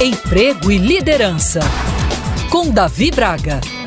Emprego e Liderança, com Davi Braga.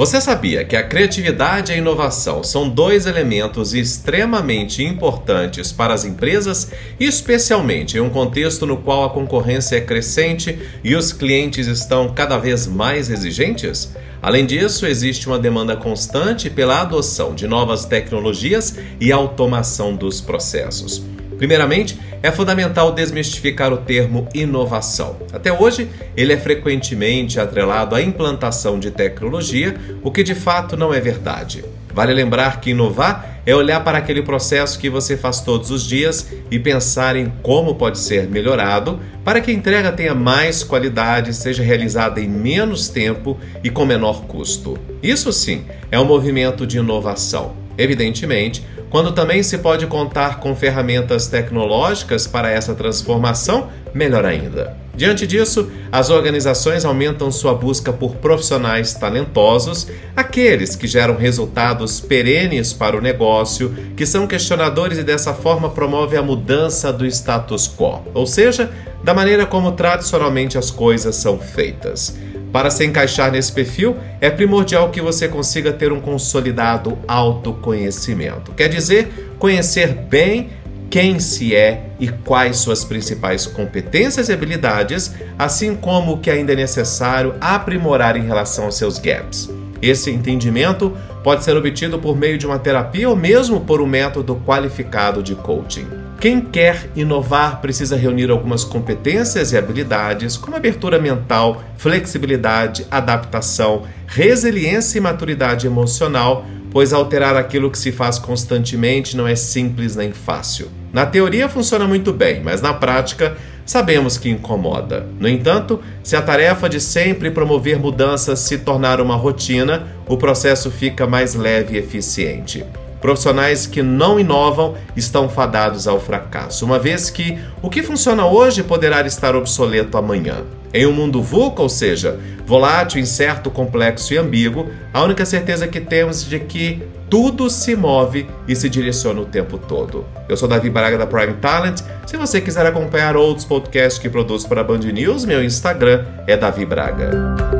Você sabia que a criatividade e a inovação são dois elementos extremamente importantes para as empresas, especialmente em um contexto no qual a concorrência é crescente e os clientes estão cada vez mais exigentes? Além disso, existe uma demanda constante pela adoção de novas tecnologias e automação dos processos. Primeiramente, é fundamental desmistificar o termo inovação. Até hoje, ele é frequentemente atrelado à implantação de tecnologia, o que de fato não é verdade. Vale lembrar que inovar é olhar para aquele processo que você faz todos os dias e pensar em como pode ser melhorado para que a entrega tenha mais qualidade, seja realizada em menos tempo e com menor custo. Isso sim é um movimento de inovação. Evidentemente, quando também se pode contar com ferramentas tecnológicas para essa transformação, melhor ainda. Diante disso, as organizações aumentam sua busca por profissionais talentosos, aqueles que geram resultados perenes para o negócio, que são questionadores e dessa forma promovem a mudança do status quo, ou seja, da maneira como tradicionalmente as coisas são feitas. Para se encaixar nesse perfil, é primordial que você consiga ter um consolidado autoconhecimento. Quer dizer, conhecer bem quem se é e quais suas principais competências e habilidades, assim como o que ainda é necessário aprimorar em relação aos seus gaps. Esse entendimento pode ser obtido por meio de uma terapia ou mesmo por um método qualificado de coaching. Quem quer inovar precisa reunir algumas competências e habilidades, como abertura mental, flexibilidade, adaptação, resiliência e maturidade emocional, pois alterar aquilo que se faz constantemente não é simples nem fácil. Na teoria funciona muito bem, mas na prática sabemos que incomoda. No entanto, se a tarefa de sempre promover mudanças se tornar uma rotina, o processo fica mais leve e eficiente. Profissionais que não inovam estão fadados ao fracasso, uma vez que o que funciona hoje poderá estar obsoleto amanhã. Em um mundo VUCA, ou seja, volátil, incerto, complexo e ambíguo, a única certeza que temos é de que tudo se move e se direciona o tempo todo. Eu sou Davi Braga da Prime Talent. Se você quiser acompanhar outros podcasts que produzo para a Band News, meu Instagram é Davi Braga.